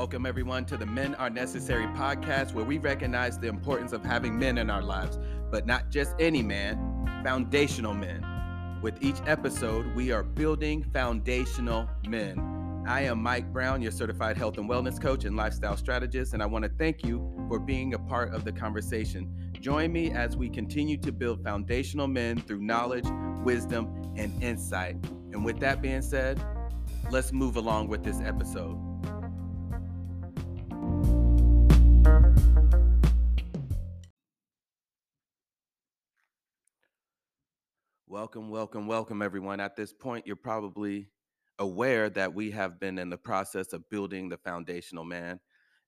Welcome, everyone, to the Men Are Necessary podcast, where we recognize the importance of having men in our lives, but not just any man, foundational men. With each episode, we are building foundational men. I am Mike Brown, your certified health and wellness coach and lifestyle strategist, and I want to thank you for being a part of the conversation. Join me as we continue to build foundational men through knowledge, wisdom, and insight. And with that being said, let's move along with this episode. Welcome, welcome, welcome, everyone. At this point, you're probably aware that we have been in the process of building the foundational man.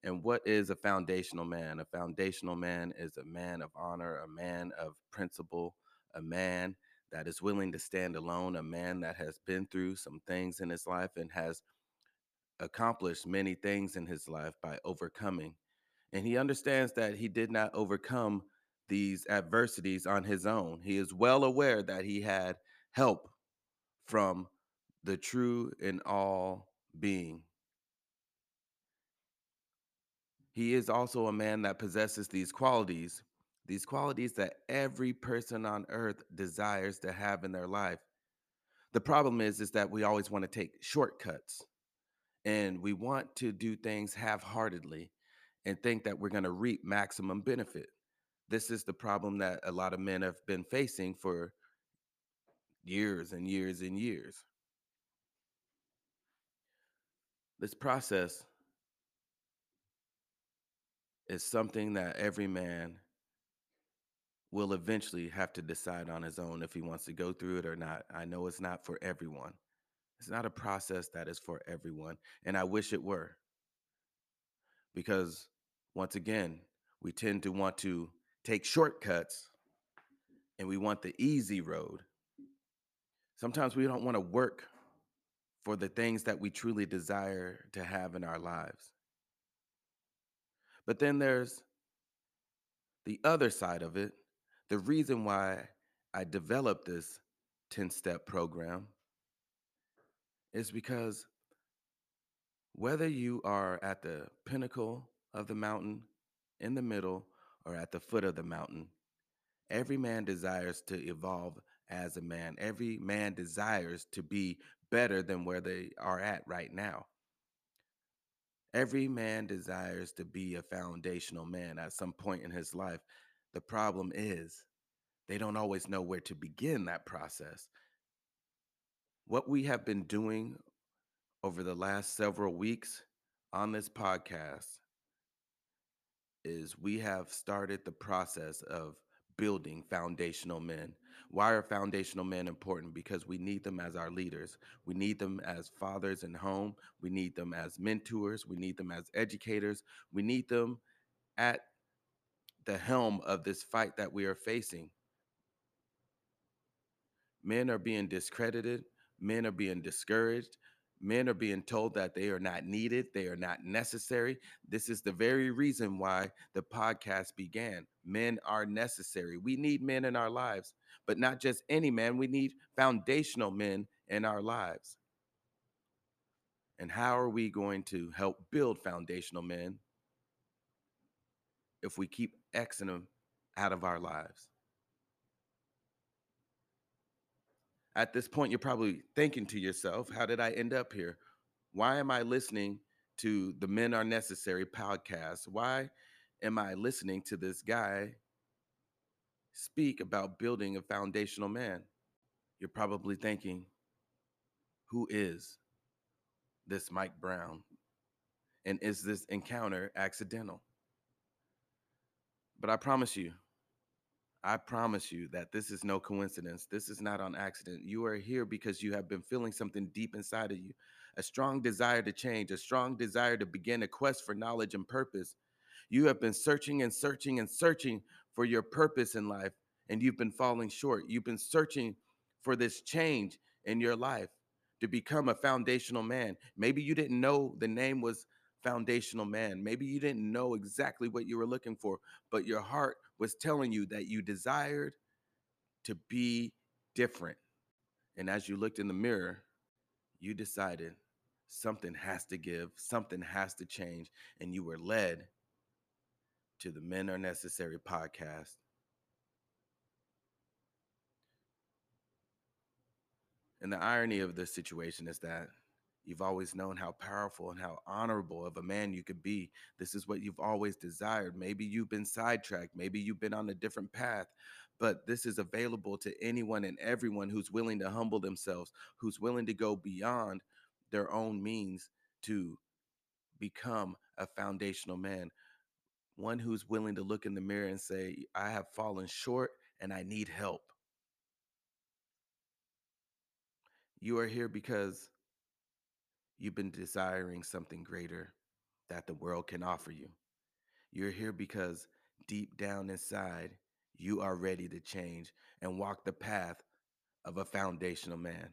And what is a foundational man? A foundational man is a man of honor, a man of principle, a man that is willing to stand alone, a man that has been through some things in his life and has accomplished many things in his life by overcoming. And he understands that he did not overcome these adversities on his own. He is well aware that he had help from the true and all being. He is also a man that possesses these qualities, these qualities that every person on earth desires to have in their life. The problem is is that we always want to take shortcuts and we want to do things half-heartedly and think that we're going to reap maximum benefit this is the problem that a lot of men have been facing for years and years and years. This process is something that every man will eventually have to decide on his own if he wants to go through it or not. I know it's not for everyone. It's not a process that is for everyone. And I wish it were. Because once again, we tend to want to take shortcuts and we want the easy road. Sometimes we don't want to work for the things that we truly desire to have in our lives. But then there's the other side of it. The reason why I developed this 10 step program is because whether you are at the pinnacle of the mountain, in the middle, or at the foot of the mountain. Every man desires to evolve as a man. Every man desires to be better than where they are at right now. Every man desires to be a foundational man at some point in his life. The problem is they don't always know where to begin that process. What we have been doing over the last several weeks on this podcast is we have started the process of building foundational men. Why are foundational men important? Because we need them as our leaders. We need them as fathers in home. We need them as mentors. We need them as educators. We need them at the helm of this fight that we are facing. Men are being discredited. Men are being discouraged. Men are being told that they are not needed, they are not necessary. This is the very reason why the podcast began. Men are necessary. We need men in our lives, but not just any man. We need foundational men in our lives. And how are we going to help build foundational men if we keep Xing them out of our lives? At this point, you're probably thinking to yourself, how did I end up here? Why am I listening to the Men Are Necessary podcast? Why am I listening to this guy speak about building a foundational man? You're probably thinking, who is this Mike Brown? And is this encounter accidental? But I promise you, I promise you that this is no coincidence. This is not on accident. You are here because you have been feeling something deep inside of you a strong desire to change, a strong desire to begin a quest for knowledge and purpose. You have been searching and searching and searching for your purpose in life, and you've been falling short. You've been searching for this change in your life to become a foundational man. Maybe you didn't know the name was foundational man. Maybe you didn't know exactly what you were looking for, but your heart was telling you that you desired to be different. And as you looked in the mirror, you decided something has to give, something has to change, and you were led to the Men Are Necessary podcast. And the irony of this situation is that you've always known how powerful and how honorable of a man you could be. This is what you've always desired. Maybe you've been sidetracked, maybe you've been on a different path, but this is available to anyone and everyone who's willing to humble themselves, who's willing to go beyond their own means to become a foundational man. One who's willing to look in the mirror and say, I have fallen short and I need help. You are here because you've been desiring something greater that the world can offer you. You're here because deep down inside, you are ready to change and walk the path of a foundational man.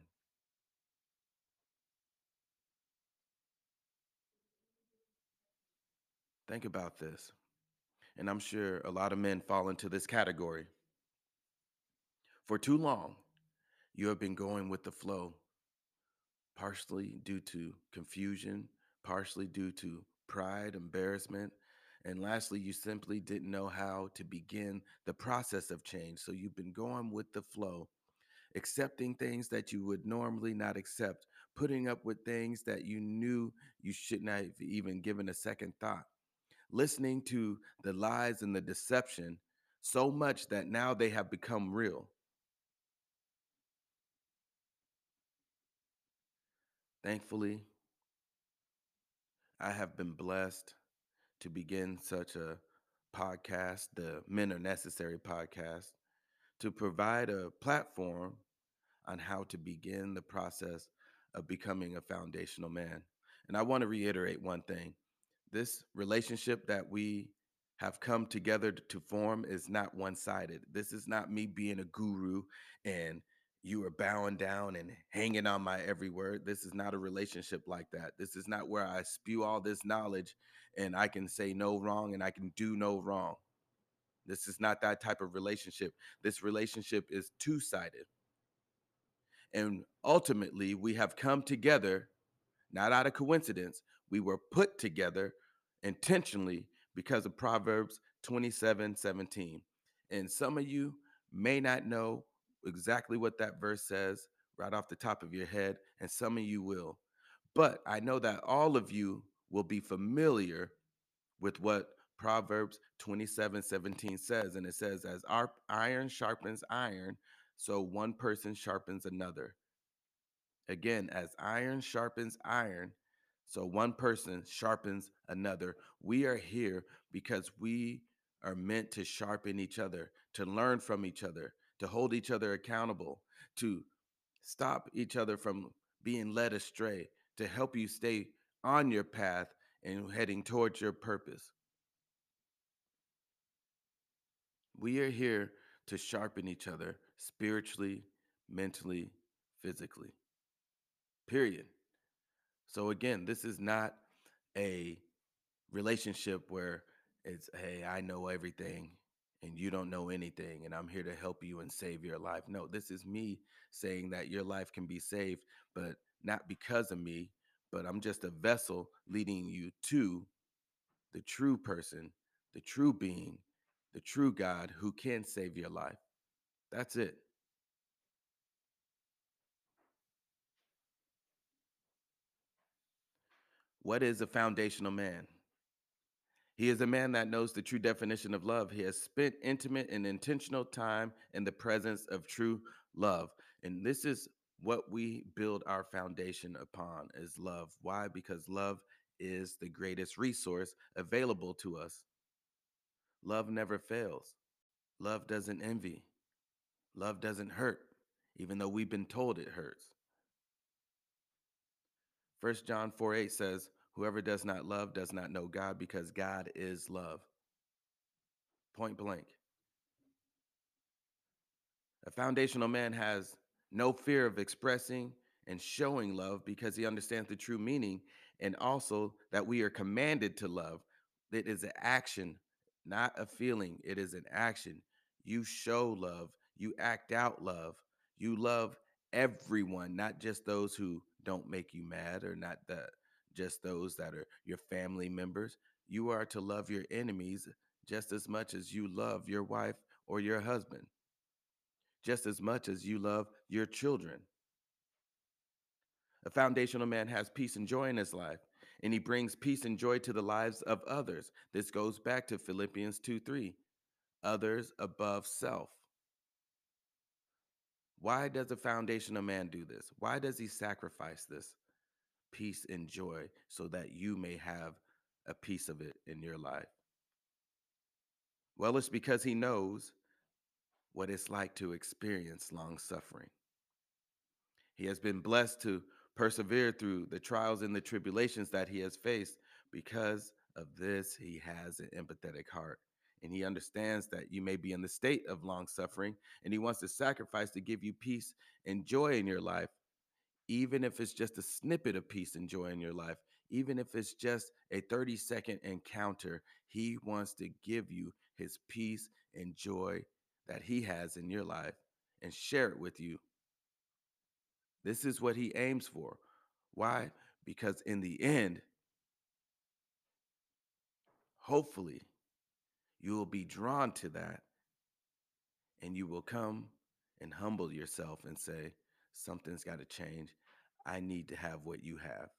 Think about this. And I'm sure a lot of men fall into this category. For too long, you have been going with the flow, partially due to confusion, partially due to pride, embarrassment, and lastly, you simply didn't know how to begin the process of change. So you've been going with the flow, accepting things that you would normally not accept, putting up with things that you knew you shouldn't have even given a second thought, listening to the lies and the deception so much that now they have become real. Thankfully, I have been blessed to begin such a podcast, the Men Are Necessary podcast, to provide a platform on how to begin the process of becoming a foundational man. And I want to reiterate one thing this relationship that we have come together to form is not one sided. This is not me being a guru and you are bowing down and hanging on my every word. This is not a relationship like that. This is not where I spew all this knowledge and I can say no wrong and I can do no wrong. This is not that type of relationship. This relationship is two sided. And ultimately, we have come together, not out of coincidence. We were put together intentionally because of Proverbs 27 17. And some of you may not know exactly what that verse says right off the top of your head, and some of you will. But I know that all of you will be familiar with what Proverbs 27 17 says. And it says, As our iron sharpens iron, so one person sharpens another. Again, as iron sharpens iron, so one person sharpens another. We are here because we are meant to sharpen each other, to learn from each other, to hold each other accountable, to stop each other from being led astray, to help you stay on your path and heading towards your purpose. We are here to sharpen each other spiritually, mentally, physically. Period. So, again, this is not a relationship where it's, hey, I know everything and you don't know anything, and I'm here to help you and save your life. No, this is me saying that your life can be saved, but not because of me, but I'm just a vessel leading you to the true person, the true being, the true God who can save your life. That's it. What is a foundational man? He is a man that knows the true definition of love. He has spent intimate and intentional time in the presence of true love. And this is what we build our foundation upon is love. Why? Because love is the greatest resource available to us. Love never fails. Love doesn't envy. Love doesn't hurt, even though we've been told it hurts. First John 4 8 says, Whoever does not love does not know God because God is love. Point blank. A foundational man has no fear of expressing and showing love because he understands the true meaning and also that we are commanded to love. It is an action, not a feeling. It is an action. You show love, you act out love, you love everyone, not just those who don't make you mad or not the just those that are your family members. You are to love your enemies just as much as you love your wife or your husband, just as much as you love your children. A foundational man has peace and joy in his life, and he brings peace and joy to the lives of others. This goes back to Philippians 2 3 others above self. Why does a foundational man do this? Why does he sacrifice this peace and joy so that you may have a piece of it in your life? Well, it's because he knows what it's like to experience long suffering. He has been blessed to persevere through the trials and the tribulations that he has faced. Because of this, he has an empathetic heart and he understands that you may be in the state of long suffering and he wants to sacrifice to give you peace and joy in your life even if it's just a snippet of peace and joy in your life even if it's just a 30 second encounter he wants to give you his peace and joy that he has in your life and share it with you. This is what he aims for. Why? Because in the end hopefully you will be drawn to that and you will come and humble yourself and say, Something's got to change. I need to have what you have.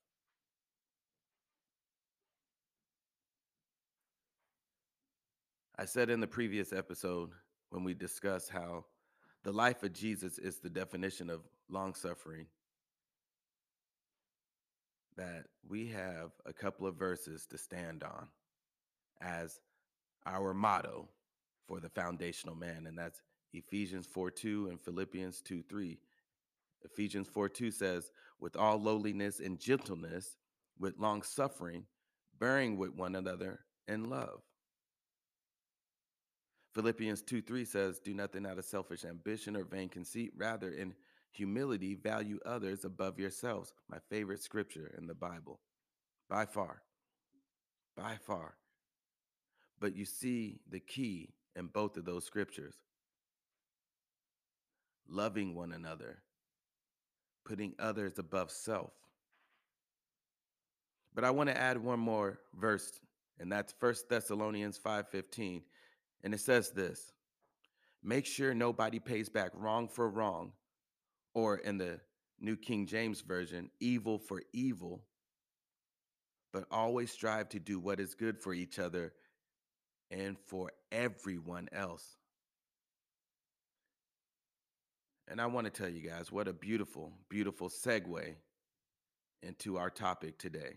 I said in the previous episode when we discussed how the life of Jesus is the definition of long suffering, that we have a couple of verses to stand on as our motto for the foundational man, and that's Ephesians 4 2 and Philippians 2 3. Ephesians 4 2 says, with all lowliness and gentleness, with long suffering, bearing with one another in love. Philippians 2 3 says, Do nothing out of selfish ambition or vain conceit, rather, in humility, value others above yourselves. My favorite scripture in the Bible, by far. By far. But you see the key in both of those scriptures loving one another, putting others above self. But I want to add one more verse, and that's First Thessalonians 5:15. And it says this: make sure nobody pays back wrong for wrong, or in the New King James Version, evil for evil, but always strive to do what is good for each other and for everyone else. And I want to tell you guys what a beautiful, beautiful segue into our topic today.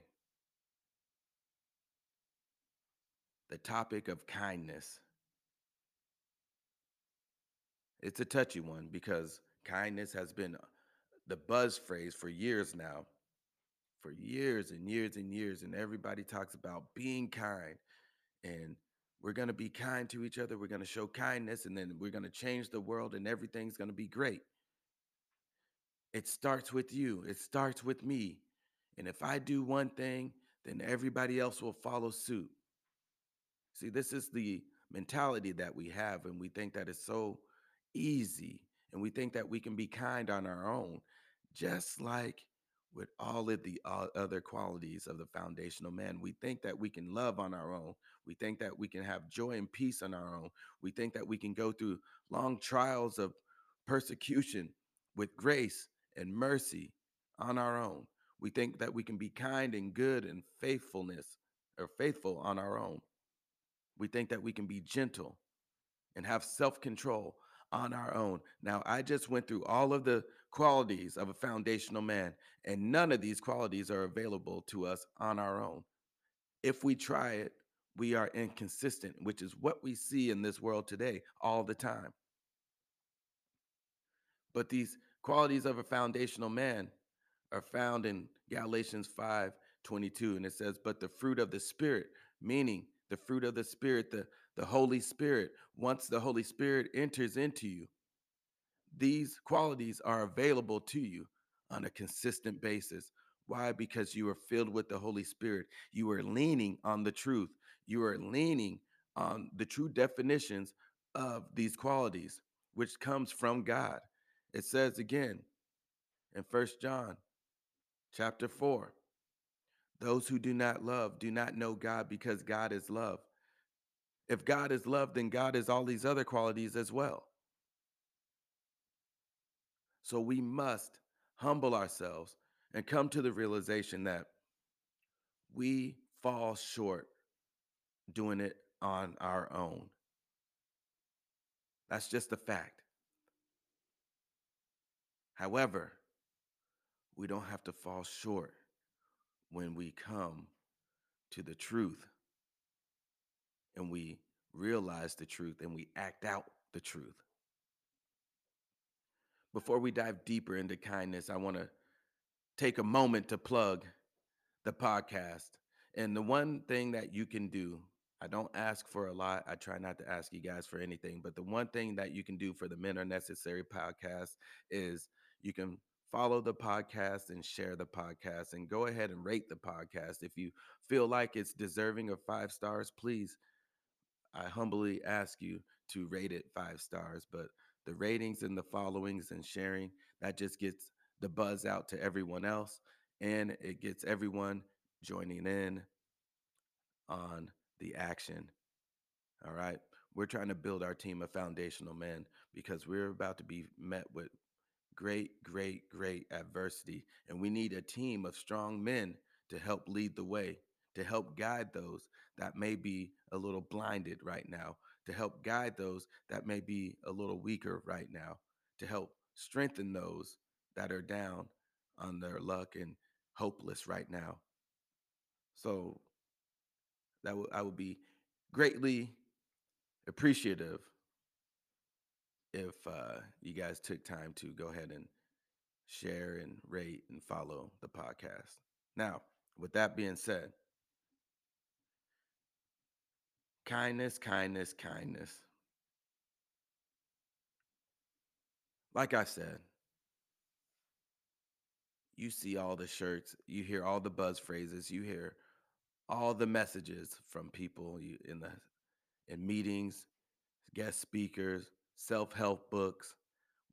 The topic of kindness. It's a touchy one because kindness has been the buzz phrase for years now. For years and years and years. And everybody talks about being kind and we're going to be kind to each other. We're going to show kindness and then we're going to change the world and everything's going to be great. It starts with you, it starts with me. And if I do one thing, then everybody else will follow suit. See, this is the mentality that we have, and we think that it's so easy, and we think that we can be kind on our own, just like with all of the uh, other qualities of the foundational man. We think that we can love on our own. We think that we can have joy and peace on our own. We think that we can go through long trials of persecution with grace and mercy on our own. We think that we can be kind and good and faithfulness or faithful on our own. We think that we can be gentle and have self control on our own. Now, I just went through all of the qualities of a foundational man, and none of these qualities are available to us on our own. If we try it, we are inconsistent, which is what we see in this world today all the time. But these qualities of a foundational man are found in Galatians 5 22. And it says, But the fruit of the Spirit, meaning the fruit of the Spirit, the, the Holy Spirit, once the Holy Spirit enters into you, these qualities are available to you on a consistent basis. Why? Because you are filled with the Holy Spirit. You are leaning on the truth. You are leaning on the true definitions of these qualities, which comes from God. It says again in First John chapter 4. Those who do not love do not know God because God is love. If God is love, then God is all these other qualities as well. So we must humble ourselves and come to the realization that we fall short doing it on our own. That's just a fact. However, we don't have to fall short when we come to the truth and we realize the truth and we act out the truth. Before we dive deeper into kindness, I want to take a moment to plug the podcast. And the one thing that you can do, I don't ask for a lot. I try not to ask you guys for anything, but the one thing that you can do for the Men Are Necessary podcast is you can follow the podcast and share the podcast and go ahead and rate the podcast. If you feel like it's deserving of five stars, please, I humbly ask you to rate it five stars. But the ratings and the followings and sharing, that just gets the buzz out to everyone else and it gets everyone joining in on the action. All right. We're trying to build our team of foundational men because we're about to be met with great, great, great adversity. And we need a team of strong men to help lead the way, to help guide those that may be a little blinded right now, to help guide those that may be a little weaker right now, to help strengthen those that are down on their luck and hopeless right now. So that would I would be greatly appreciative if uh, you guys took time to go ahead and share and rate and follow the podcast. Now, with that being said, kindness, kindness, kindness. Like I said, you see all the shirts, you hear all the buzz phrases, you hear all the messages from people in the in meetings, guest speakers, self-help books.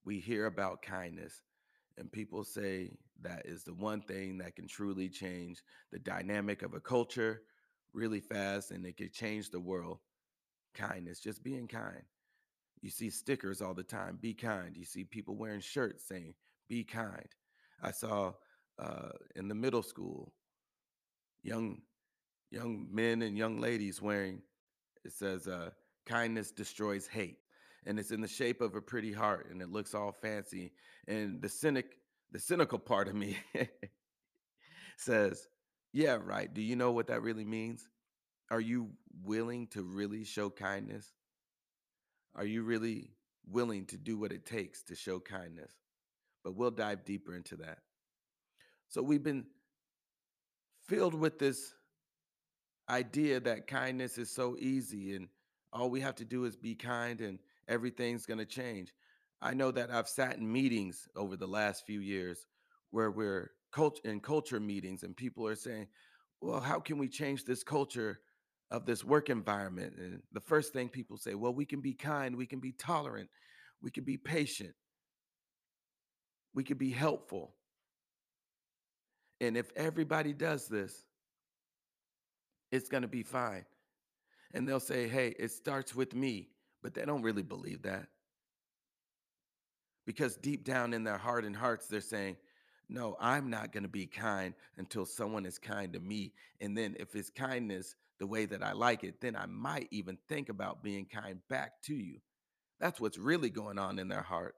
We hear about kindness and people say that is the one thing that can truly change the dynamic of a culture really fast and it could change the world. Kindness, just being kind. You see stickers all the time, be kind. You see people wearing shirts saying, be kind. I saw uh, in the middle school young young men and young ladies wearing it says uh, kindness destroys hate and it's in the shape of a pretty heart and it looks all fancy and the cynic the cynical part of me says yeah right do you know what that really means? Are you willing to really show kindness? Are you really willing to do what it takes to show kindness? But we'll dive deeper into that. So we've been filled with this idea that kindness is so easy and all we have to do is be kind and everything's going to change. I know that I've sat in meetings over the last few years where we're in culture meetings and people are saying, well, how can we change this culture of this work environment? And the first thing people say, well, we can be kind, we can be tolerant, we can be patient, we can be helpful. And if everybody does this, it's going to be fine. And they'll say, hey, it starts with me. But they don't really believe that. Because deep down in their heart and hearts, they're saying, no, I'm not going to be kind until someone is kind to me. And then if it's kindness the way that I like it, then I might even think about being kind back to you. That's what's really going on in their heart.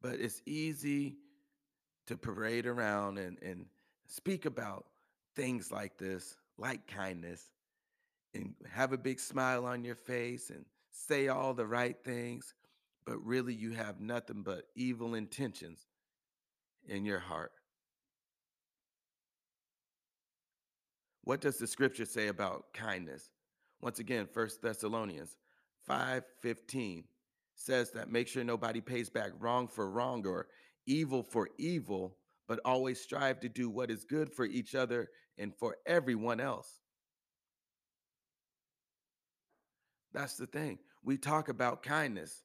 But it's easy to parade around and, and speak about things like this, like kindness, and have a big smile on your face and say all the right things, but really you have nothing but evil intentions in your heart. What does the scripture say about kindness? Once again, First Thessalonians 5:15 says that make sure nobody pays back wrong for wrong or evil for evil, but always strive to do what is good for each other and for everyone else. That's the thing. We talk about kindness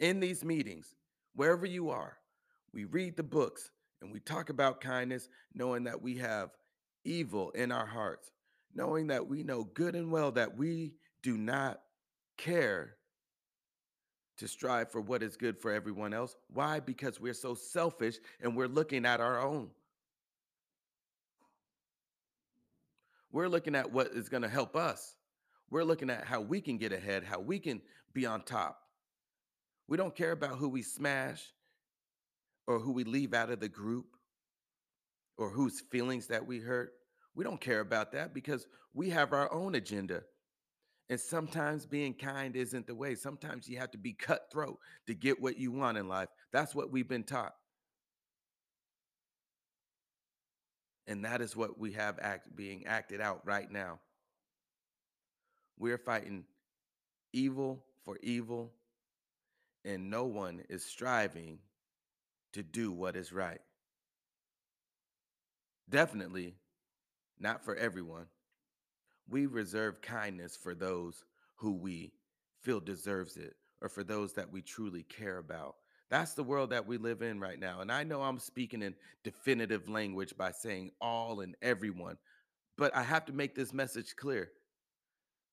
in these meetings, wherever you are, we read the books and we talk about kindness, knowing that we have evil in our hearts, knowing that we know good and well that we do not care to strive for what is good for everyone else. Why? Because we're so selfish and we're looking at our own. We're looking at what is going to help us. We're looking at how we can get ahead, how we can be on top. We don't care about who we smash or who we leave out of the group or whose feelings that we hurt. We don't care about that because we have our own agenda. And sometimes being kind isn't the way. Sometimes you have to be cutthroat to get what you want in life. That's what we've been taught. And that is what we have act being acted out right now. We're fighting evil for evil, and no one is striving to do what is right. Definitely not for everyone. We reserve kindness for those who we feel deserves it or for those that we truly care about. That's the world that we live in right now. And I know I'm speaking in definitive language by saying all and everyone, but I have to make this message clear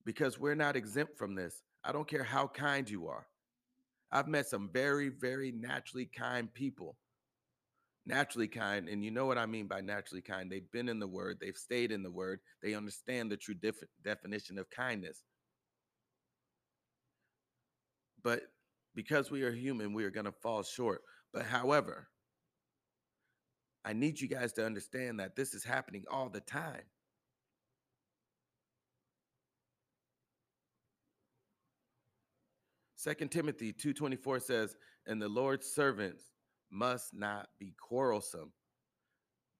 because we're not exempt from this. I don't care how kind you are. I've met some very, very naturally kind people. Naturally kind, and you know what I mean by naturally kind. They've been in the word, they've stayed in the word, they understand the true def- definition of kindness. But because we are human, we are going to fall short. But however, I need you guys to understand that this is happening all the time. Second Timothy 2:24 says, "And the Lord's servants must not be quarrelsome,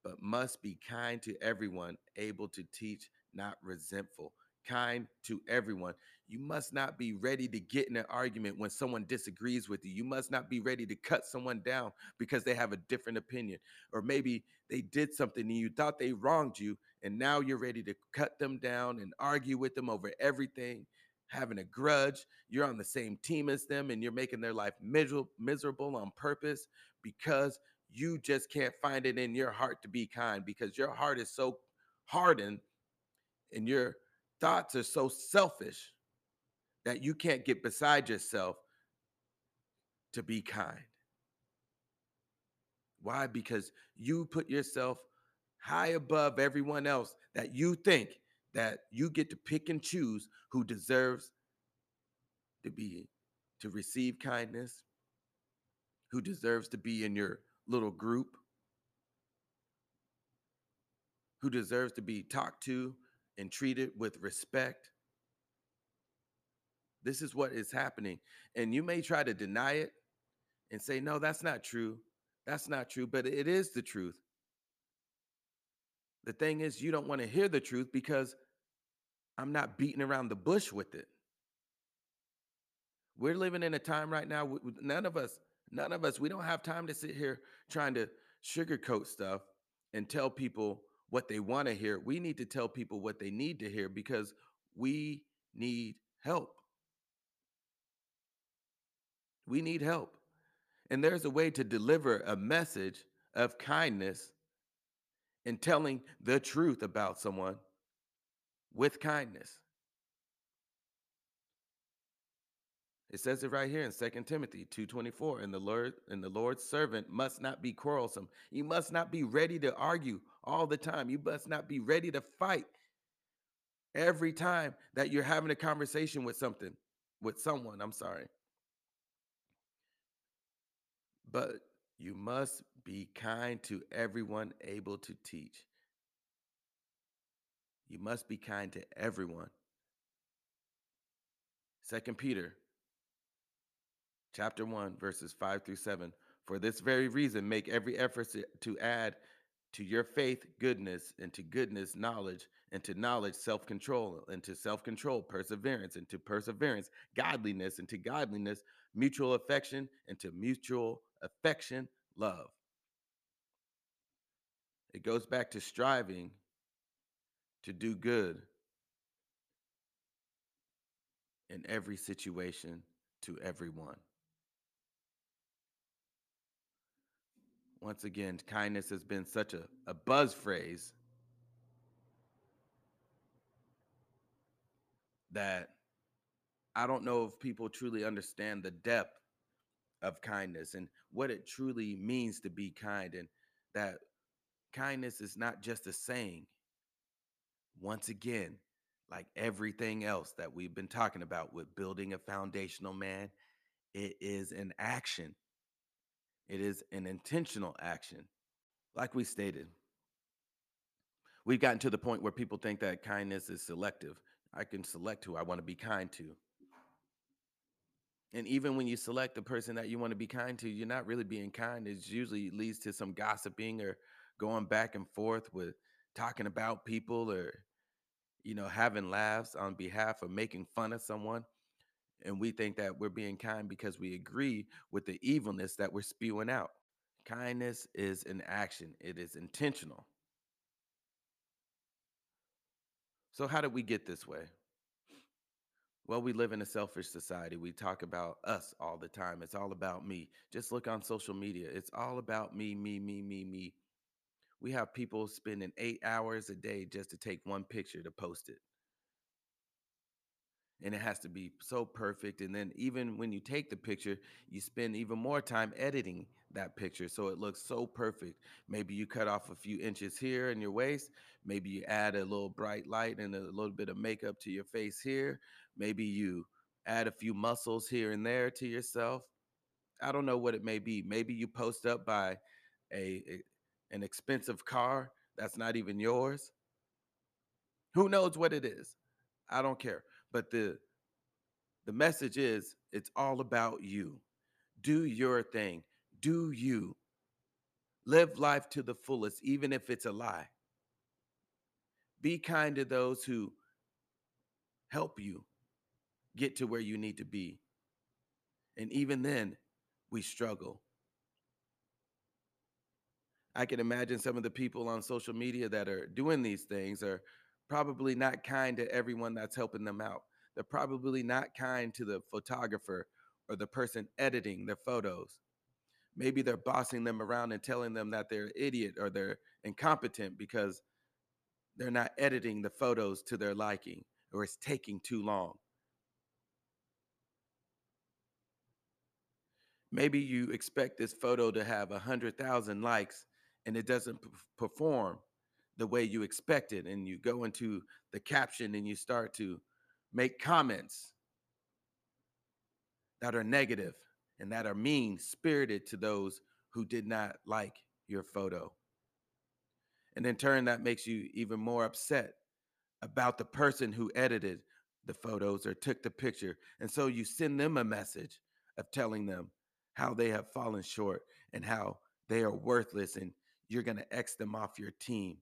but must be kind to everyone, able to teach, not resentful." Kind to everyone. You must not be ready to get in an argument when someone disagrees with you. You must not be ready to cut someone down because they have a different opinion. Or maybe they did something and you thought they wronged you, and now you're ready to cut them down and argue with them over everything, having a grudge. You're on the same team as them and you're making their life miserable, on purpose because you just can't find it in your heart to be kind because your heart is so hardened and your thoughts are so selfish that you can't get beside yourself to be kind. Why? Because you put yourself high above everyone else that you think that you get to pick and choose who deserves to be to receive kindness, who deserves to be in your little group, who deserves to be talked to and treated with respect. This is what is happening. And you may try to deny it and say, no, that's not true. That's not true, but it is the truth. The thing is, you don't want to hear the truth because I'm not beating around the bush with it. We're living in a time right now, none of us, none of us, we don't have time to sit here trying to sugarcoat stuff and tell people what they want to hear. We need to tell people what they need to hear because we need help. We need help. And there's a way to deliver a message of kindness and telling the truth about someone with kindness. It says it right here in Second Timothy 2:24. And the Lord and the Lord's servant must not be quarrelsome. You must not be ready to argue all the time. You must not be ready to fight every time that you're having a conversation with something, with someone. I'm sorry. But you must be kind to everyone able to teach. You must be kind to everyone. Second Peter chapter 1 verses 5 through 7 for this very reason make every effort to add to your faith goodness and to goodness knowledge and to knowledge self-control and to self-control perseverance and to perseverance godliness and to godliness mutual affection and to mutual affection love it goes back to striving to do good in every situation to everyone. Once again, kindness has been such a, a buzz phrase that I don't know if people truly understand the depth of kindness and what it truly means to be kind, and that kindness is not just a saying, once again, like everything else that we've been talking about with building a foundational man, it is an action, it is an intentional action. Like we stated, we've gotten to the point where people think that kindness is selective. I can select who I want to be kind to. And even when you select the person that you want to be kind to, you're not really being kind. It usually leads to some gossiping or going back and forth with talking about people or, you know, having laughs on behalf of making fun of someone. And we think that we're being kind because we agree with the evilness that we're spewing out. Kindness is an action, it is intentional. So, how did we get this way? Well, we live in a selfish society. We talk about us all the time. It's all about me. Just look on social media. It's all about me, me, me, me, me. We have people spending eight hours a day just to take one picture to post it. And it has to be so perfect. And then, even when you take the picture, you spend even more time editing that picture so it looks so perfect. Maybe you cut off a few inches here in your waist. Maybe you add a little bright light and a little bit of makeup to your face here. Maybe you add a few muscles here and there to yourself. I don't know what it may be. Maybe you post up by a, an expensive car that's not even yours. Who knows what it is? I don't care. But the the message is it's all about you. Do your thing. Do you. Live life to the fullest, even if it's a lie. Be kind to those who help you get to where you need to be. And even then, we struggle. I can imagine some of the people on social media that are doing these things are probably not kind to everyone that's helping them out. They're probably not kind to the photographer or the person editing their photos. Maybe they're bossing them around and telling them that they're an idiot or they're incompetent because they're not editing the photos to their liking or it's taking too long. Maybe you expect this photo to have 100,000 likes and it doesn't p- perform the way you expected. And you go into the caption and you start to make comments that are negative and that are mean spirited to those who did not like your photo. And in turn, that makes you even more upset about the person who edited the photos or took the picture. And so you send them a message of telling them how they have fallen short and how they are worthless and you're going to X them off your team.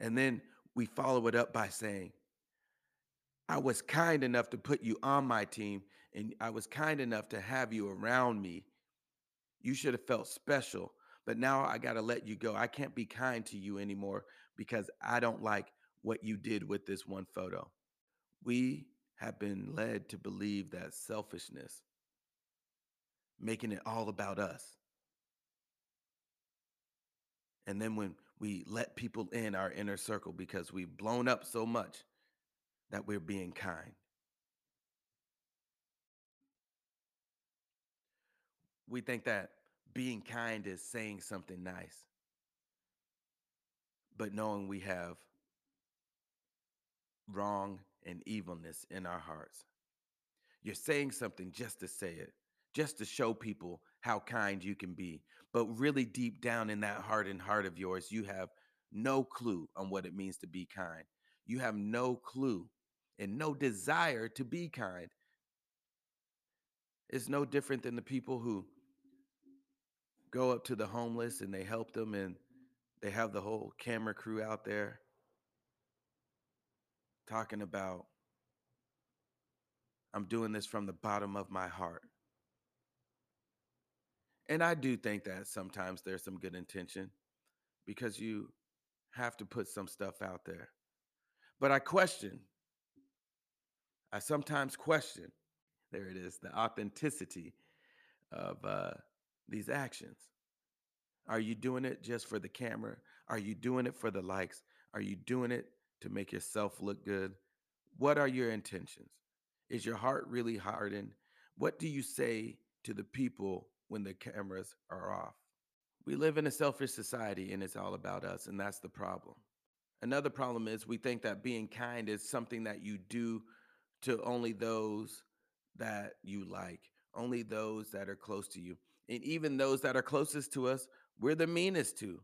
And then we follow it up by saying, I was kind enough to put you on my team and I was kind enough to have you around me. You should have felt special, but now I got to let you go. I can't be kind to you anymore because I don't like what you did with this one photo. We have been led to believe that selfishness, making it all about us. And then when we let people in our inner circle because we've blown up so much that we're being kind. We think that being kind is saying something nice, but knowing we have wrong and evilness in our hearts. You're saying something just to say it, just to show people how kind you can be. But really, deep down in that heart and heart of yours, you have no clue on what it means to be kind. You have no clue and no desire to be kind. It's no different than the people who go up to the homeless and they help them and they have the whole camera crew out there talking about I'm doing this from the bottom of my heart. And I do think that sometimes there's some good intention because you have to put some stuff out there. But I question, I sometimes question, there it is, the authenticity of uh, these actions? Are you doing it just for the camera? Are you doing it for the likes? Are you doing it to make yourself look good? What are your intentions? Is your heart really hardened? What do you say to the people when the cameras are off? We live in a selfish society and it's all about us, and that's the problem. Another problem is we think that being kind is something that you do to only those that you like, only those that are close to you. And even those that are closest to us, we're the meanest to.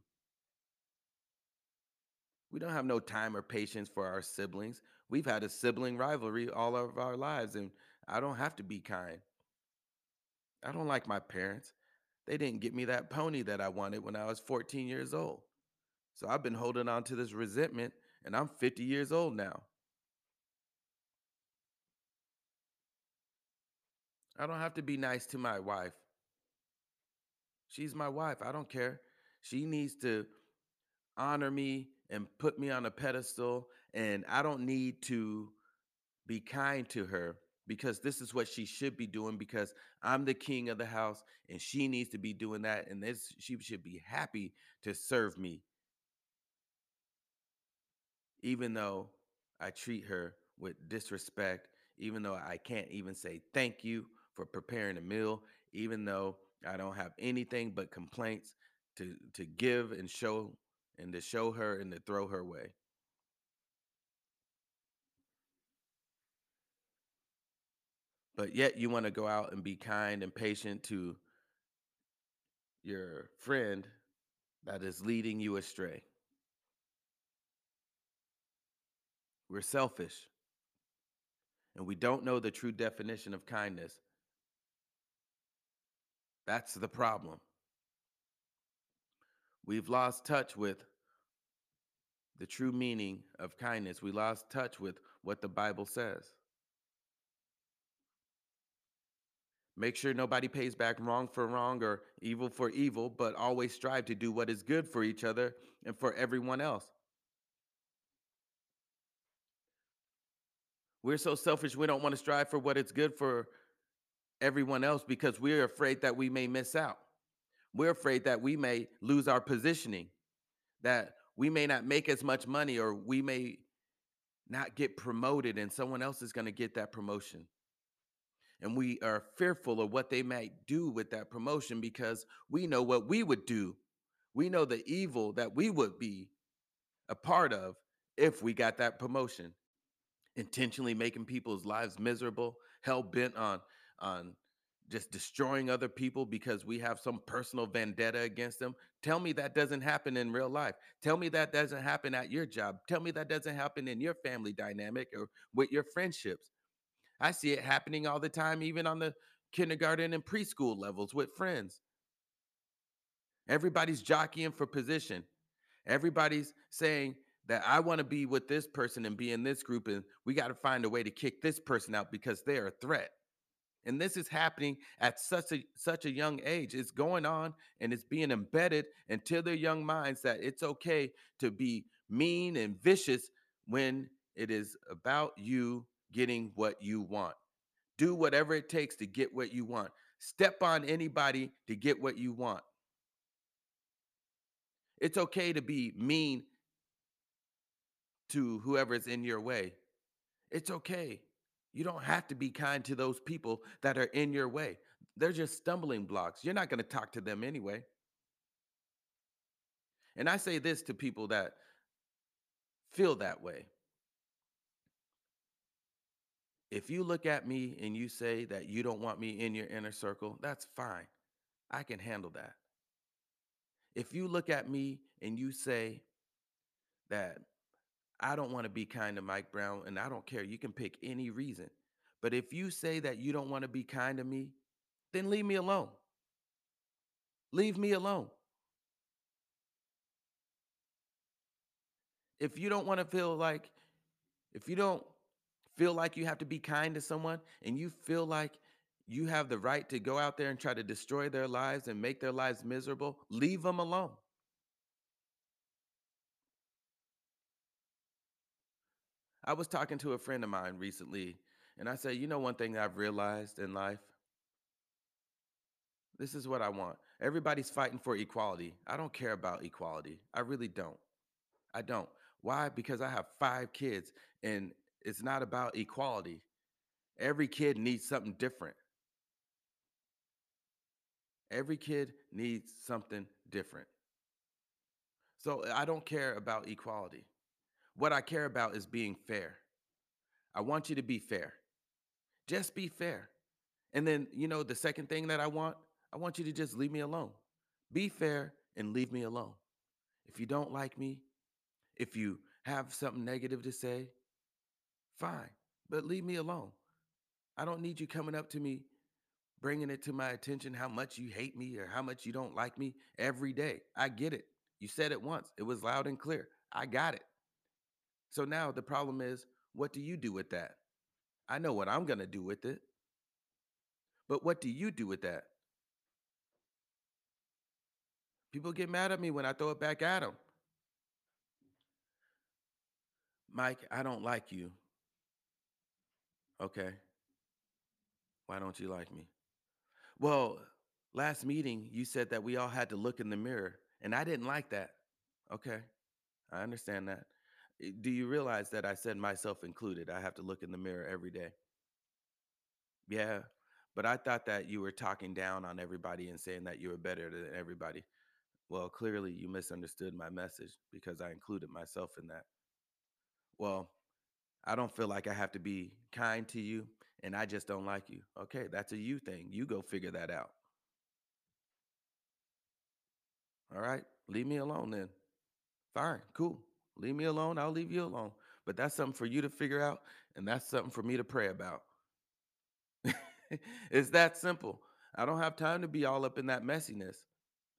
We don't have no time or patience for our siblings. We've had a sibling rivalry all of our lives, and I don't have to be kind. I don't like my parents. They didn't get me that pony that I wanted when I was 14 years old. So I've been holding on to this resentment, and I'm 50 years old now. I don't have to be nice to my wife. She's my wife. I don't care. She needs to honor me and put me on a pedestal, and I don't need to be kind to her because this is what she should be doing because I'm the king of the house and she needs to be doing that and this she should be happy to serve me even though I treat her with disrespect, even though I can't even say thank you for preparing a meal, even though I don't have anything but complaints to to give and show and to show her and to throw her way. But yet you want to go out and be kind and patient to your friend that is leading you astray. We're selfish and we don't know the true definition of kindness. That's the problem. We've lost touch with the true meaning of kindness. We lost touch with what the Bible says. Make sure nobody pays back wrong for wrong or evil for evil, but always strive to do what is good for each other and for everyone else. We're so selfish, we don't want to strive for what is good for everyone else because we're afraid that we may miss out. We're afraid that we may lose our positioning, that we may not make as much money, or we may not get promoted, and someone else is going to get that promotion. And we are fearful of what they might do with that promotion because we know what we would do. We know the evil that we would be a part of if we got that promotion intentionally making people's lives miserable, hell bent on on just destroying other people because we have some personal vendetta against them. Tell me that doesn't happen in real life. Tell me that doesn't happen at your job. Tell me that doesn't happen in your family dynamic or with your friendships. I see it happening all the time, even on the kindergarten and preschool levels with friends. Everybody's jockeying for position. Everybody's saying, that I want to be with this person and be in this group, and we got to find a way to kick this person out because they're a threat. And this is happening at such a such a young age. It's going on and it's being embedded into their young minds that it's okay to be mean and vicious when it is about you getting what you want. Do whatever it takes to get what you want. Step on anybody to get what you want. It's okay to be mean to whoever's in your way. It's okay. You don't have to be kind to those people that are in your way. They're just stumbling blocks. You're not going to talk to them anyway. And I say this to people that feel that way. If you look at me and you say that you don't want me in your inner circle, that's fine. I can handle that. If you look at me and you say that I don't want to be kind to Mike Brown, and I don't care. You can pick any reason. But if you say that you don't want to be kind to me, then leave me alone. Leave me alone. If you don't want to feel like, if you don't feel like you have to be kind to someone and you feel like you have the right to go out there and try to destroy their lives and make their lives miserable, leave them alone. I was talking to a friend of mine recently, and I said, you know, one thing that I've realized in life This is what I want. Everybody's fighting for equality. I don't care about equality. I really don't. I don't. Why? Because I have five kids and it's not about equality. Every kid needs something different. Every kid needs something different. So I don't care about equality. What I care about is being fair. I want you to be fair. Just be fair. And then, you know, the second thing that I want, I want you to just leave me alone. Be fair and leave me alone. If you don't like me, if you have something negative to say, fine, but leave me alone. I don't need you coming up to me, bringing it to my attention how much you hate me or how much you don't like me every day. I get it. You said it once, it was loud and clear. I got it. So now the problem is, what do you do with that? I know what I'm going to do with it. But what do you do with that? People get mad at me when I throw it back at them. Mike, I don't like you. Okay. Why don't you like me? Well, last meeting, you said that we all had to look in the mirror, and I didn't like that. Okay. I understand that. Do you realize that I said myself included? I have to look in the mirror every day. Yeah. But I thought that you were talking down on everybody and saying that you were better than everybody. Well, clearly you misunderstood my message because I included myself in that. Well, I don't feel like I have to be kind to you and I just don't like you. Okay, that's a you thing. You go figure that out. All right, leave me alone then. Fine, cool. Leave me alone. I'll leave you alone. But that's something for you to figure out and that's something for me to pray about. it's that simple. I don't have time to be all up in that messiness.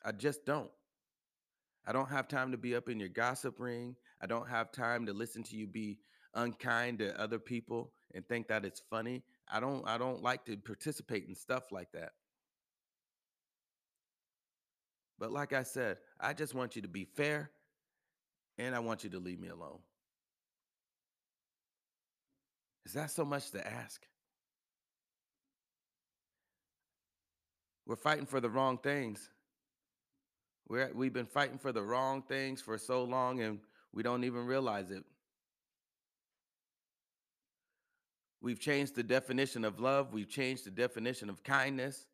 I just don't. I don't have time to be up in your gossip ring. I don't have time to listen to you be unkind to other people and think that it's funny. I don't I don't like to participate in stuff like that. But like I said, I just want you to be fair and I want you to leave me alone. Is that so much to ask? We're fighting for the wrong things. We're we've been fighting for the wrong things for so long and we don't even realize it. We've changed the definition of love, we've changed the definition of kindness.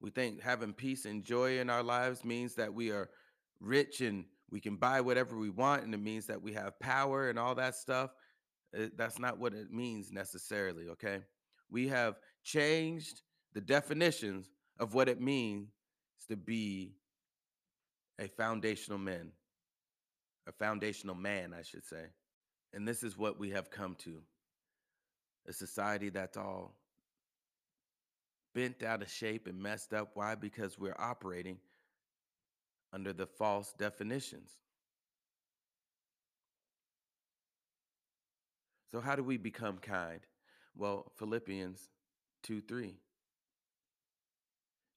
We think having peace and joy in our lives means that we are rich and we can buy whatever we want, and it means that we have power and all that stuff. Uh, That's not what it means necessarily, okay? We have changed the definitions of what it means to be a foundational man, a foundational man, I should say. And this is what we have come to a society that's all bent out of shape and messed up. Why? Because we're operating under the false definitions. So, how do we become kind? Well, Philippians 2 3.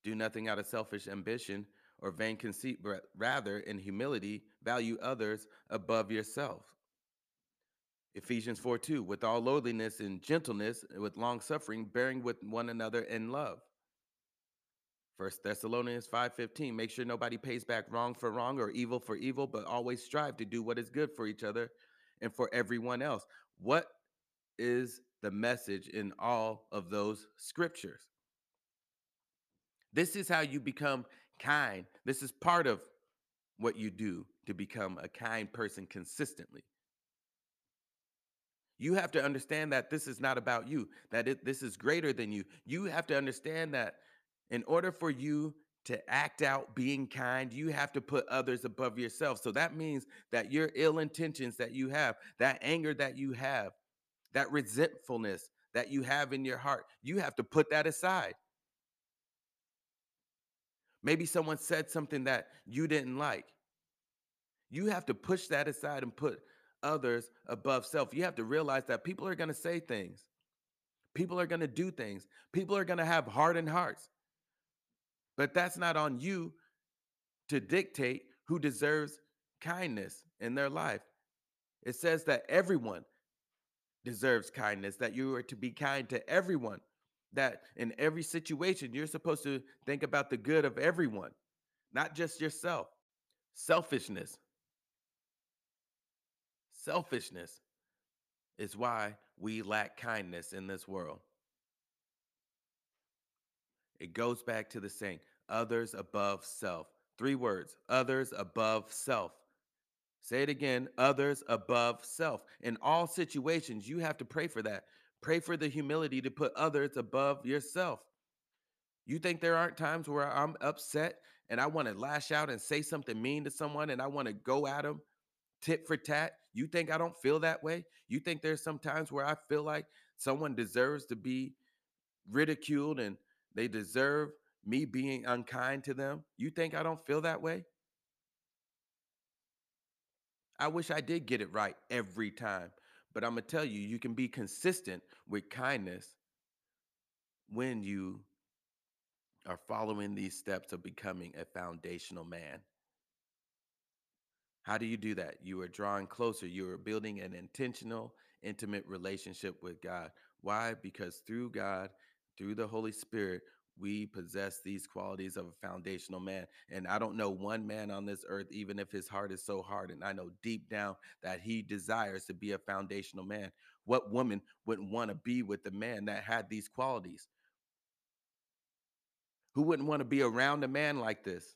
Do nothing out of selfish ambition or vain conceit, but rather in humility value others above yourself. Ephesians 4 2. With all lowliness and gentleness, with long suffering, bearing with one another in love. First Thessalonians 5:15 make sure nobody pays back wrong for wrong or evil for evil but always strive to do what is good for each other and for everyone else. What is the message in all of those scriptures? This is how you become kind. This is part of what you do to become a kind person consistently. You have to understand that this is not about you, that it, this is greater than you. You have to understand that in order for you to act out being kind, you have to put others above yourself. So that means that your ill intentions that you have, that anger that you have, that resentfulness that you have in your heart, you have to put that aside. Maybe someone said something that you didn't like. You have to push that aside and put others above self. You have to realize that people are going to say things, people are going to do things, people are going to have hardened hearts. But that's not on you to dictate who deserves kindness in their life. It says that everyone deserves kindness, that you are to be kind to everyone. that in every situation, you're supposed to think about the good of everyone, not just yourself. Selfishness, selfishness is why we lack kindness in this world. It goes back to the saying, others above self. Three words, others above self. Say it again, others above self. In all situations, you have to pray for that. Pray for the humility to put others above yourself. You think there aren't times where I'm upset and I want to lash out and say something mean to someone and I want to go at them tit for tat? You think I don't feel that way? You think there's some times where I feel like someone deserves to be ridiculed and they deserve me being unkind to them? You think I don't feel that way? I wish I did get it right every time. But I'm going to tell you, you can be consistent with kindness when you are following these steps of becoming a foundational man. How do you do that? You are drawing closer. You are building an intentional, intimate relationship with God. Why? Because through God, through the Holy Spirit, we possess these qualities of a foundational man. And I don't know one man on this earth, even if his heart is so hard, and I know deep down that he desires to be a foundational man. What woman wouldn't want to be with a man that had these qualities? Who wouldn't want to be around a man like this?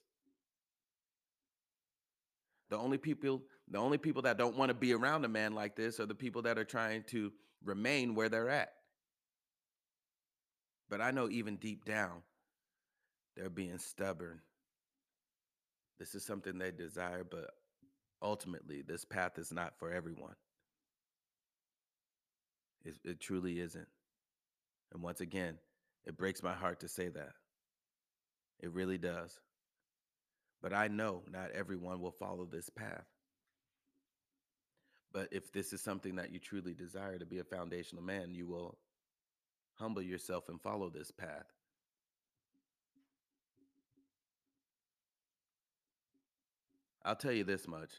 The only people, the only people that don't want to be around a man like this are the people that are trying to remain where they're at. But I know even deep down, they're being stubborn. This is something they desire, but ultimately, this path is not for everyone. It, it truly isn't. And once again, it breaks my heart to say that. It really does. But I know not everyone will follow this path. But if this is something that you truly desire to be a foundational man, you will humble yourself and follow this path. I'll tell you this much.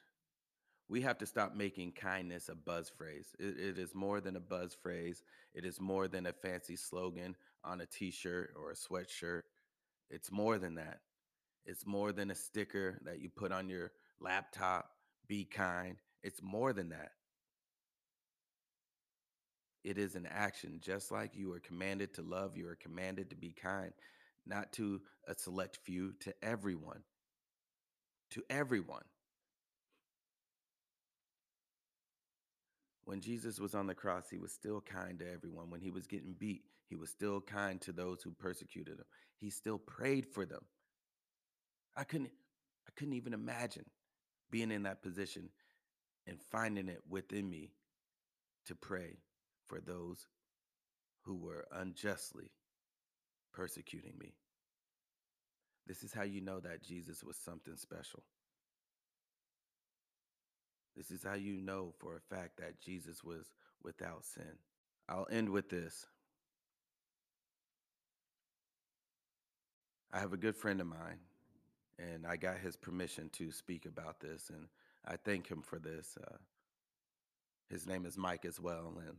We have to stop making kindness a buzz phrase. It, it is more than a buzz phrase. It is more than a fancy slogan on a t shirt or a sweatshirt. It's more than that. It's more than a sticker that you put on your laptop. Be kind. It's more than that. It is an action. Just like you are commanded to love, you are commanded to be kind, not to a select few, to everyone. To everyone. When Jesus was on the cross, he was still kind to everyone. When he was getting beat, he was still kind to those who persecuted him. He still prayed for them. I couldn't I couldn't even imagine being in that position and finding it within me to pray for those who were unjustly persecuting me. This is how you know that Jesus was something special. This is how you know for a fact that Jesus was without sin. I'll end with this. I have a good friend of mine and I got his permission to speak about this, and I thank him for this. Uh, his name is Mike as well, and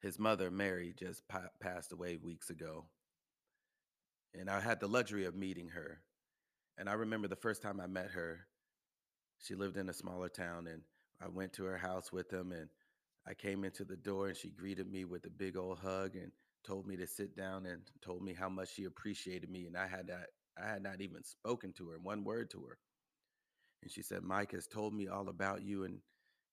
his mother Mary just pa- passed away weeks ago, and I had the luxury of meeting her. And I remember the first time I met her, she lived in a smaller town, and I went to her house with him, and I came into the door, and she greeted me with a big old hug and told me to sit down and told me how much she appreciated me, and I had that I had not even spoken to her, one word to her. And she said, Mike has told me all about you and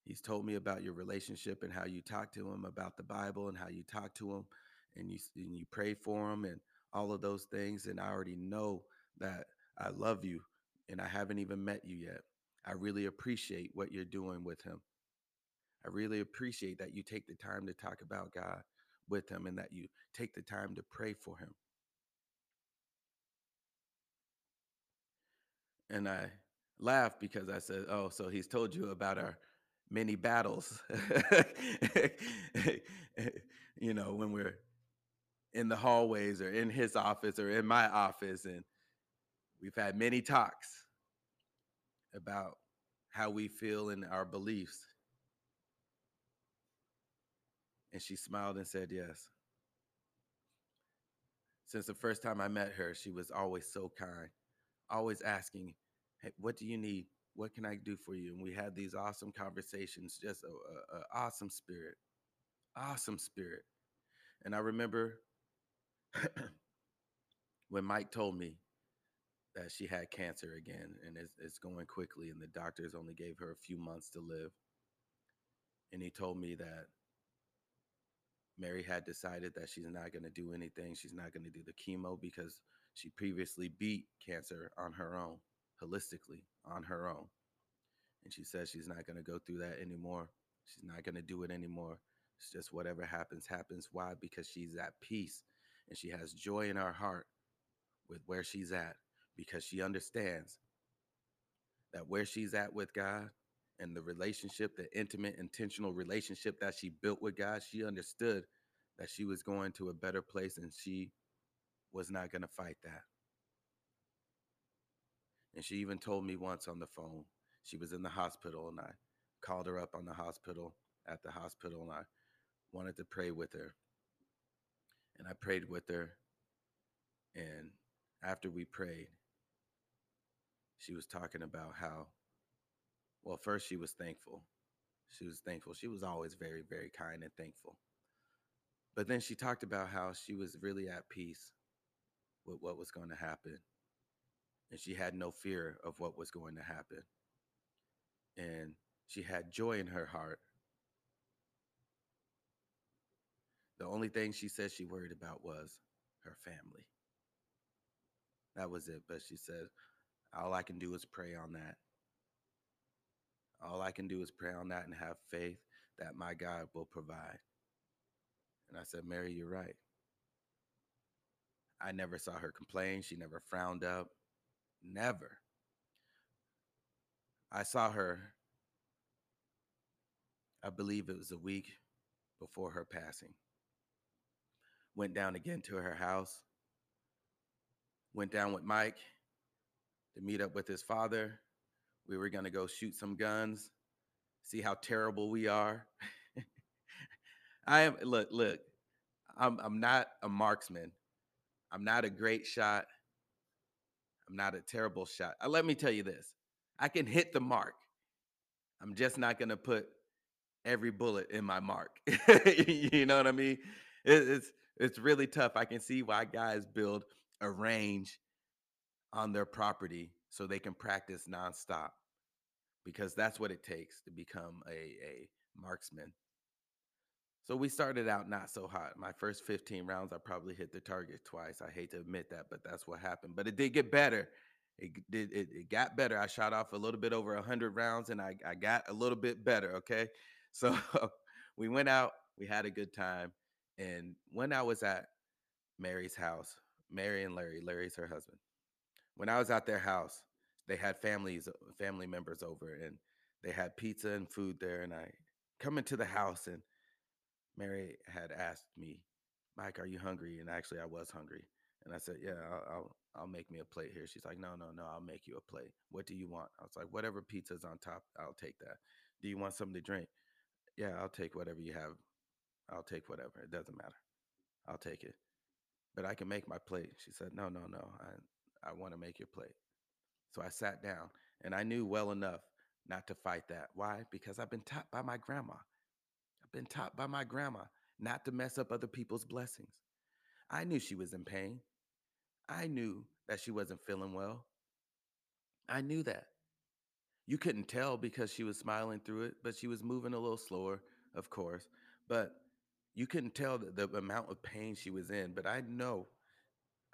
he's told me about your relationship and how you talk to him about the Bible and how you talk to him and you and you pray for him and all of those things and I already know that I love you and I haven't even met you yet. I really appreciate what you're doing with him. I really appreciate that you take the time to talk about God with him and that you take the time to pray for him. And I laughed because I said, Oh, so he's told you about our many battles. you know, when we're in the hallways or in his office or in my office. And we've had many talks about how we feel and our beliefs. And she smiled and said, Yes. Since the first time I met her, she was always so kind, always asking, Hey, what do you need? What can I do for you? And we had these awesome conversations, just a, a, a awesome spirit, awesome spirit. And I remember when Mike told me that she had cancer again and it's, it's going quickly, and the doctors only gave her a few months to live. And he told me that Mary had decided that she's not going to do anything. She's not going to do the chemo because she previously beat cancer on her own, holistically, on her own. And she says she's not going to go through that anymore. She's not going to do it anymore. It's just whatever happens, happens. Why? Because she's at peace and she has joy in her heart with where she's at because she understands that where she's at with God and the relationship, the intimate, intentional relationship that she built with God, she understood that she was going to a better place and she was not going to fight that. And she even told me once on the phone, she was in the hospital and I called her up on the hospital at the hospital and I wanted to pray with her. And I prayed with her. And after we prayed, she was talking about how, well, first she was thankful. She was thankful. She was always very, very kind and thankful. But then she talked about how she was really at peace with what was going to happen. And she had no fear of what was going to happen. And she had joy in her heart. The only thing she said she worried about was her family. That was it. But she said, all I can do is pray on that. All I can do is pray on that and have faith that my God will provide. And I said, Mary, you're right. I never saw her complain. She never frowned up. Never. I saw her, I believe it was a week before her passing. Went down again to her house. Went down with Mike to meet up with his father. We were going to go shoot some guns, see how terrible we are. I am look, look. I'm I'm not a marksman. I'm not a great shot. I'm not a terrible shot. Uh, let me tell you this. I can hit the mark. I'm just not going to put every bullet in my mark. you know what I mean? It, it's it's really tough. I can see why guys build a range on their property so they can practice nonstop because that's what it takes to become a, a marksman. So we started out not so hot. My first 15 rounds, I probably hit the target twice. I hate to admit that, but that's what happened. But it did get better. It did. It, it got better. I shot off a little bit over 100 rounds, and I, I got a little bit better. Okay, so we went out. We had a good time, and when I was at Mary's house, Mary and Larry, Larry's her husband when I was at their house, they had families, family members over, and they had pizza and food there. And I come into the house, and Mary had asked me, "Mike, are you hungry?" And actually, I was hungry, and I said, "Yeah, I'll, I'll, I'll make me a plate here." She's like, "No, no, no, I'll make you a plate. What do you want?" I was like, "Whatever pizza's on top, I'll take that. Do you want something to drink?" Yeah, I'll take whatever you have. I'll take whatever. It doesn't matter. I'll take it. But I can make my plate. She said, "No, no, no. I, I want to make your plate. So I sat down and I knew well enough not to fight that. Why? Because I've been taught by my grandma. I've been taught by my grandma not to mess up other people's blessings. I knew she was in pain. I knew that she wasn't feeling well. I knew that. You couldn't tell because she was smiling through it, but she was moving a little slower, of course. But you couldn't tell the, the amount of pain she was in. But I know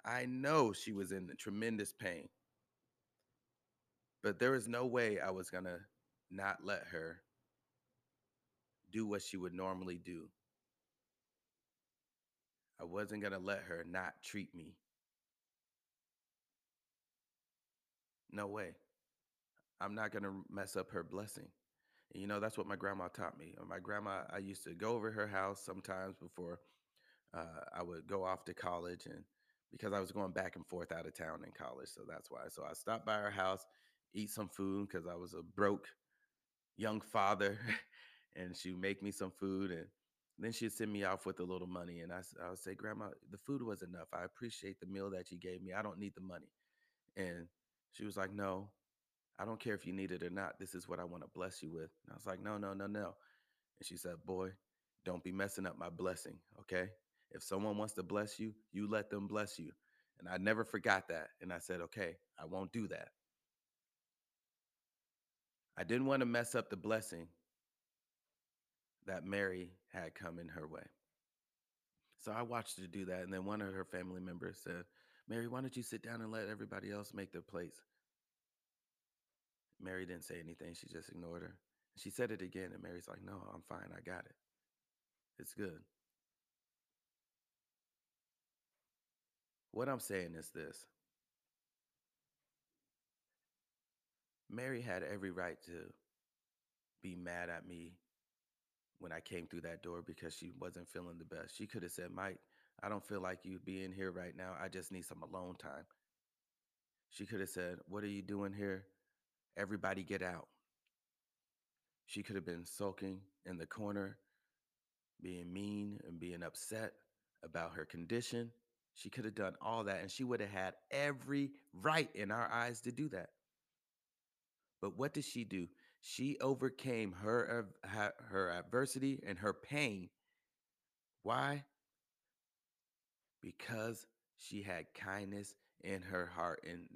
I know she was in tremendous pain. But there was no way I was going to not let her do what she would normally do. I wasn't going to let her not treat me. No way. I'm not going to mess up her blessing. And you know, that's what my grandma taught me. My grandma, I used to go over her house sometimes before uh, I would go off to college and because I was going back and forth out of town in college. So that's why. So I stopped by her house, eat some food because I was a broke young father, and she would make me some food. And Then she'd send me off with a little money, and I, I would say, Grandma, the food was enough. I appreciate the meal that you gave me. I don't need the money. And she was like, No, I don't care if you need it or not. This is what I want to bless you with. And I was like, No, no, no, no. And she said, Boy, don't be messing up my blessing, okay? If someone wants to bless you, you let them bless you. And I never forgot that. And I said, Okay, I won't do that. I didn't want to mess up the blessing that Mary had come in her way. So I watched her do that. And then one of her family members said, Mary, why don't you sit down and let everybody else make their plates? Mary didn't say anything. She just ignored her. She said it again. And Mary's like, No, I'm fine. I got it. It's good. What I'm saying is this Mary had every right to be mad at me when I came through that door because she wasn't feeling the best. She could have said, Mike, I don't feel like you being here right now. I just need some alone time. She could have said, What are you doing here? Everybody get out. She could have been sulking in the corner, being mean and being upset about her condition. She could have done all that, and she would have had every right in our eyes to do that. But what did she do? She overcame her her adversity and her pain. Why? Because she had kindness in her heart and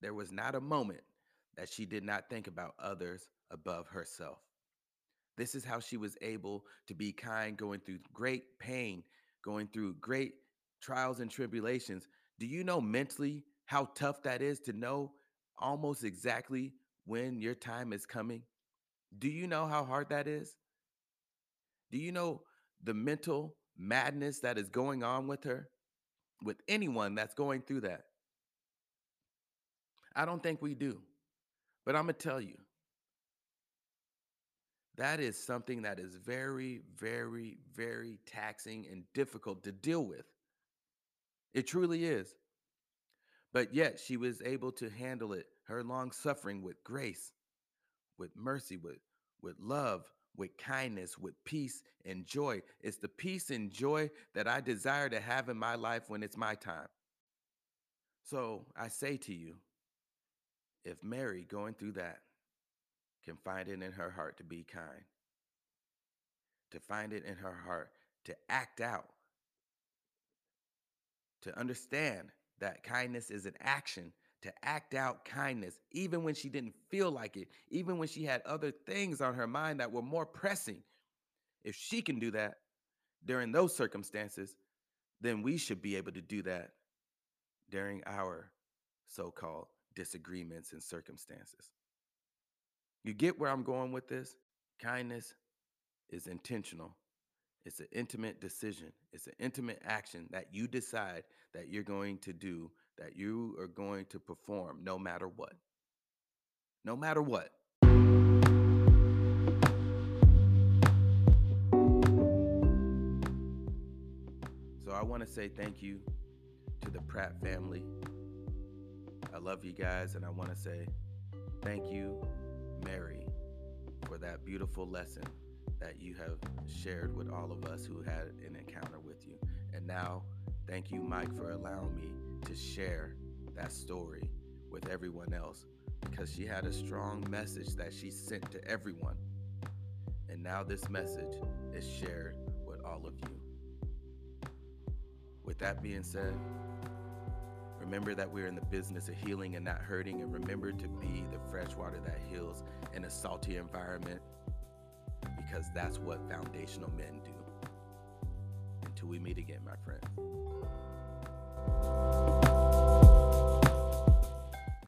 there was not a moment that she did not think about others above herself. This is how she was able to be kind going through great pain, going through great trials and tribulations. Do you know mentally how tough that is to know almost exactly when your time is coming? Do you know how hard that is? Do you know the mental madness that is going on with her? With anyone that's going through that? I don't think we do. But I'm going to tell you, that is something that is very, very, very taxing and difficult to deal with. It truly is. But yet she was able to handle it, her long suffering with grace, with mercy, with, with love, with kindness, with peace and joy. It's the peace and joy that I desire to have in my life when it's my time. So I say to you, if Mary going through that can find it in her heart to be kind, to find it in her heart to act out, to understand that kindness is an action, to act out kindness, even when she didn't feel like it, even when she had other things on her mind that were more pressing. If she can do that during those circumstances, then we should be able to do that during our so called disagreements and circumstances. You get where I'm going with this? Kindness is intentional. It's an intimate decision. It's an intimate action that you decide that you're going to do, that you are going to perform no matter what. No matter what. So I want to say thank you to the Pratt family. I love you guys, and I want to say thank you, Mary, for that beautiful lesson that you have shared with all of us who had an encounter with you. And now, thank you, Mike, for allowing me to share that story with everyone else because she had a strong message that she sent to everyone. And now this message is shared with all of you. With that being said, remember that we're in the business of healing and not hurting, and remember to be the fresh water that heals in a salty environment because that's what foundational men do. Until we meet again, my friends.